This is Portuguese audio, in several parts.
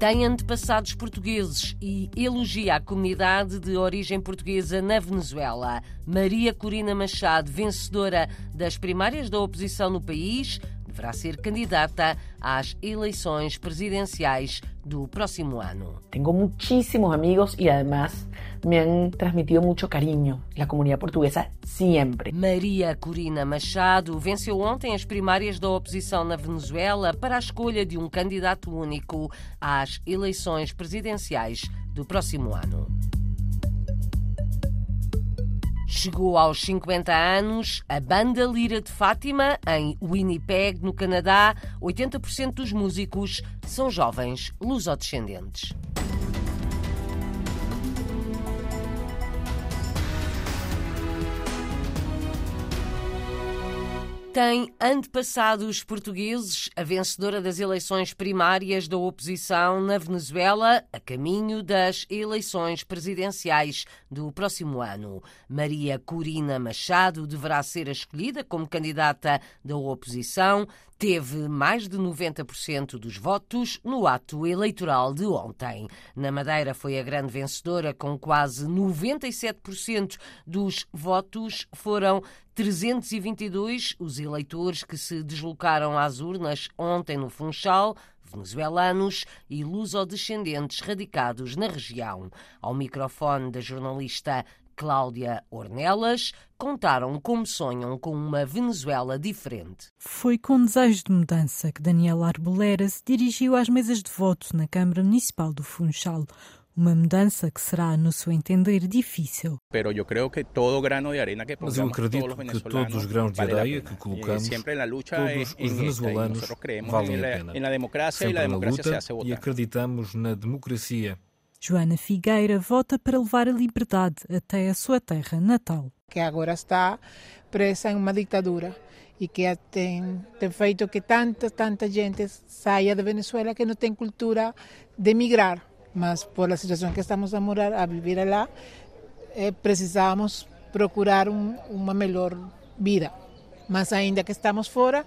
tem antepassados portugueses e elogia a comunidade de origem portuguesa na Venezuela. Maria Corina Machado, vencedora das primárias da oposição no país, deverá ser candidata às eleições presidenciais do próximo ano. Tenho muchísimos amigos e, además, me han transmitido mucho cariño. La comunidad portuguesa sempre. Maria Corina Machado venceu ontem as primárias da oposição na Venezuela para a escolha de um candidato único às eleições presidenciais do próximo ano. Chegou aos 50 anos a banda Lira de Fátima, em Winnipeg, no Canadá. 80% dos músicos são jovens lusodescendentes. Tem antepassados portugueses, a vencedora das eleições primárias da oposição na Venezuela, a caminho das eleições presidenciais do próximo ano. Maria Corina Machado deverá ser escolhida como candidata da oposição. Teve mais de 90% dos votos no ato eleitoral de ontem. Na Madeira foi a grande vencedora, com quase 97% dos votos foram 322 os eleitores que se deslocaram às urnas ontem no Funchal, venezuelanos e lusodescendentes radicados na região. Ao microfone da jornalista Cláudia Ornelas, contaram como sonham com uma Venezuela diferente. Foi com desejo de mudança que Daniela Arbolera se dirigiu às mesas de voto na Câmara Municipal do Funchal. Uma mudança que será, no seu entender, difícil. Mas eu acredito que todos os grãos de areia que colocamos, todos os venezuelanos, valem a pena. Sempre na luta e acreditamos na democracia. Joana Figueira vota para levar a liberdade até a sua terra natal. Que agora está presa em uma ditadura e que tem, tem feito que tanta, tanta gente saia da Venezuela que não tem cultura de migrar mas por a situação que estamos a morar, a viver lá, eh, precisamos procurar um, uma melhor vida. Mas ainda que estamos fora,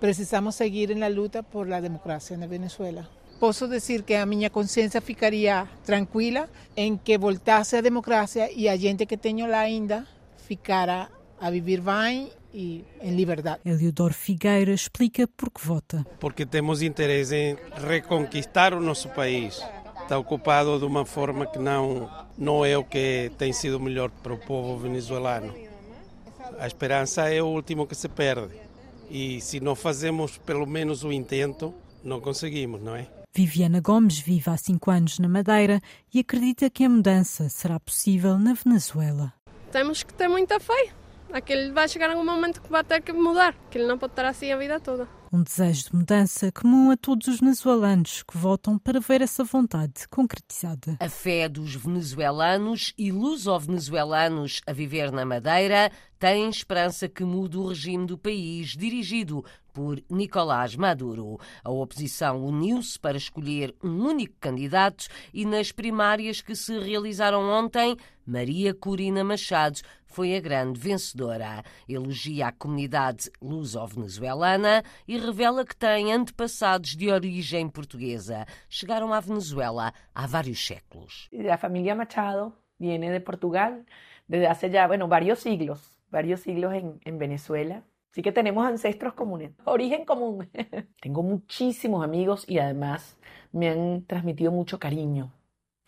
precisamos seguir na luta por la democracia na Venezuela. Posso dizer que a minha consciência ficaria tranquila em que voltasse a democracia e a gente que tenho lá ainda ficara a viver bem e em liberdade. Eliodoro Figueira explica por que vota. Porque temos interesse em reconquistar o nosso país está ocupado de uma forma que não, não é o que tem sido melhor para o povo venezuelano. A esperança é o último que se perde. E se não fazemos pelo menos o intento, não conseguimos, não é? Viviana Gomes vive há cinco anos na Madeira e acredita que a mudança será possível na Venezuela. Temos que ter muita fé. Aquele vai chegar um momento que vai ter que mudar, que ele não pode estar assim a vida toda um desejo de mudança comum a todos os venezuelanos que votam para ver essa vontade concretizada. A fé dos venezuelanos e luso-venezuelanos a viver na Madeira tem esperança que mude o regime do país dirigido por Nicolás Maduro. A oposição uniu-se para escolher um único candidato e nas primárias que se realizaram ontem, Maria Corina Machado foi a grande vencedora. Elogia a comunidade luso-venezuelana e revela que tem antepassados de origem portuguesa. Chegaram à Venezuela há vários séculos. A família Machado viene de Portugal desde ya, bueno, varios siglos. varios siglos en Venezuela. Así que tenemos ancestros comunes, origen común. Tengo muchísimos amigos y además me han transmitido mucho cariño.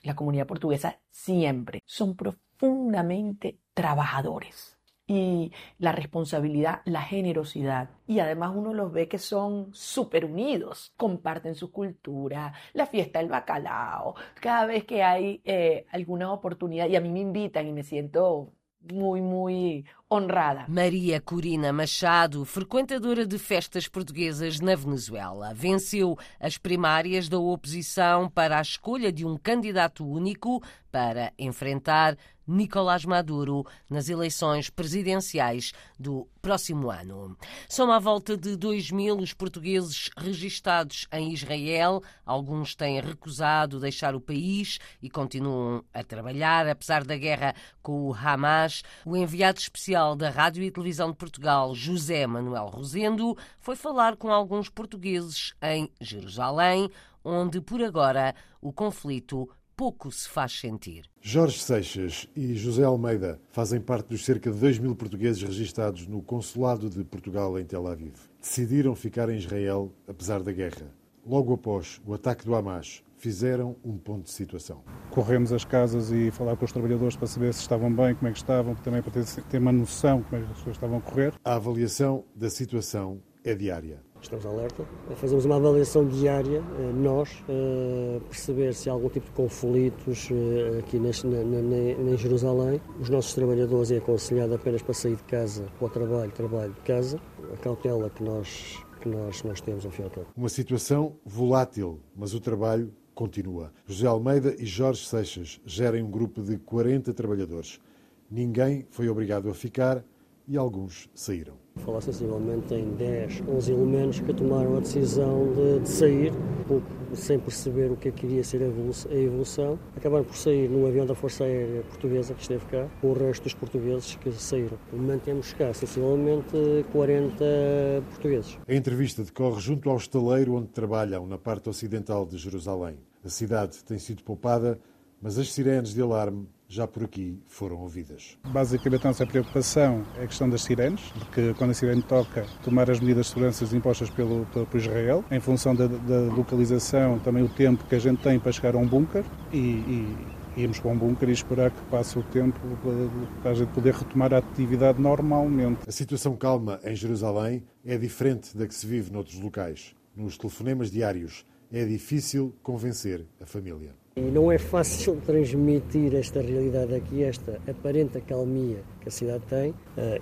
La comunidad portuguesa siempre son profundamente trabajadores. Y la responsabilidad, la generosidad. Y además uno los ve que son súper unidos, comparten su cultura, la fiesta del bacalao, cada vez que hay eh, alguna oportunidad y a mí me invitan y me siento muy, muy honrada. Maria Corina Machado, frequentadora de festas portuguesas na Venezuela, venceu as primárias da oposição para a escolha de um candidato único para enfrentar Nicolás Maduro nas eleições presidenciais do próximo ano. São à volta de 2 mil os portugueses registados em Israel. Alguns têm recusado deixar o país e continuam a trabalhar, apesar da guerra com o Hamas. O enviado especial da Rádio e Televisão de Portugal, José Manuel Rosendo, foi falar com alguns portugueses em Jerusalém onde por agora o conflito pouco se faz sentir. Jorge Seixas e José Almeida fazem parte dos cerca de 2 mil portugueses registados no Consulado de Portugal em Tel Aviv. Decidiram ficar em Israel apesar da guerra. Logo após o ataque do Hamas, fizeram um ponto de situação. Corremos as casas e falar com os trabalhadores para saber se estavam bem, como é que estavam, também para ter, ter uma noção de como é que as pessoas estavam a correr. A avaliação da situação é diária. Estamos alerta, fazemos uma avaliação diária, eh, nós, eh, perceber se há algum tipo de conflitos eh, aqui em Jerusalém. Os nossos trabalhadores é aconselhado apenas para sair de casa para o trabalho, trabalho de casa. A cautela que nós, que nós, nós temos ao fim e ao cabo. Uma situação volátil, mas o trabalho continua. José Almeida e Jorge Seixas gerem um grupo de 40 trabalhadores. Ninguém foi obrigado a ficar e alguns saíram. Falar sensivelmente em 10, 11 elementos que tomaram a decisão de, de sair, pouco sem perceber o que é que iria ser a evolução. Acabaram por sair num avião da Força Aérea Portuguesa que esteve cá, com o resto dos portugueses que saíram. No momento temos cá sensivelmente 40 portugueses. A entrevista decorre junto ao estaleiro onde trabalham, na parte ocidental de Jerusalém. A cidade tem sido poupada, mas as sirenes de alarme já por aqui foram ouvidas. Basicamente, a nossa preocupação é a questão das sirenes, de que quando a sirene toca, tomar as medidas de segurança impostas pelo, pelo Israel, em função da, da, localização, também o tempo que a gente tem para chegar a um bunker e, e irmos para um bunker e esperar que passe o tempo para a gente poder retomar a atividade normalmente. A situação calma em Jerusalém é diferente da que se vive noutros locais. Nos telefonemas diários é difícil convencer a família. E não é fácil transmitir esta realidade aqui, esta aparente acalmia que a cidade tem uh,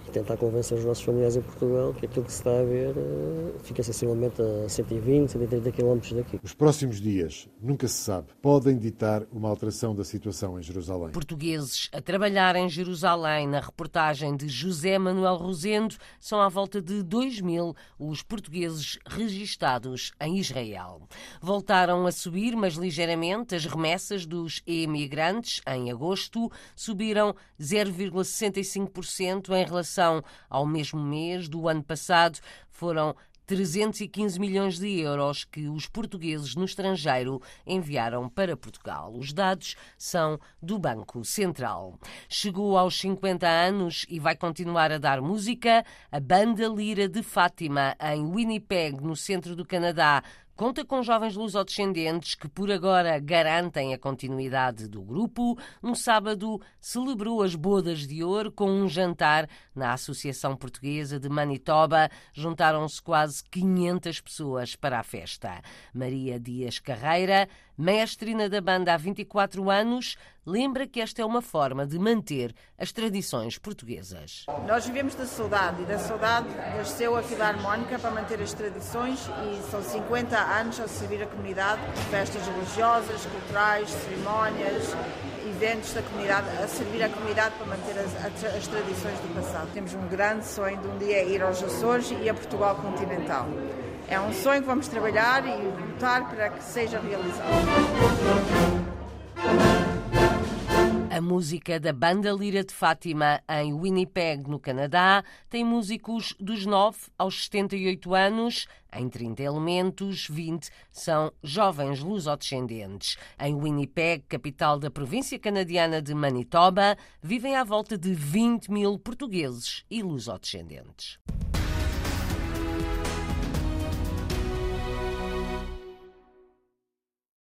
e tentar convencer os nossos familiares em Portugal que aquilo que se está a ver uh, fica sensivelmente a 120, 130 km daqui. Os próximos dias, nunca se sabe, podem ditar uma alteração da situação em Jerusalém. Portugueses a trabalhar em Jerusalém, na reportagem de José Manuel Rosendo, são à volta de 2 mil os portugueses registados em Israel. Voltaram a subir, mas ligeiramente, as remessas dos emigrantes em agosto subiram 0,65% em relação ao mesmo mês do ano passado. Foram 315 milhões de euros que os portugueses no estrangeiro enviaram para Portugal. Os dados são do Banco Central. Chegou aos 50 anos e vai continuar a dar música. A Banda Lira de Fátima, em Winnipeg, no centro do Canadá, Conta com jovens lusodescendentes que por agora garantem a continuidade do grupo. Um sábado celebrou as bodas de ouro com um jantar na Associação Portuguesa de Manitoba. Juntaram-se quase 500 pessoas para a festa. Maria Dias Carreira, mestrina da banda há 24 anos, lembra que esta é uma forma de manter as tradições portuguesas. Nós vivemos da saudade e da saudade nasceu a Filarmónica para manter as tradições e são 50 anos a servir a comunidade, festas religiosas, culturais, cerimónias, eventos da comunidade, a servir a comunidade para manter as, as, tradições do passado. Temos um grande sonho de um dia ir aos Açores e a Portugal continental. É um sonho que vamos trabalhar e lutar para que seja realizado. A música da Banda Lira de Fátima em Winnipeg, no Canadá, tem músicos dos 9 aos 78 anos. Em 30 elementos, 20 são jovens lusodescendentes. Em Winnipeg, capital da província canadiana de Manitoba, vivem à volta de 20 mil portugueses e lusodescendentes.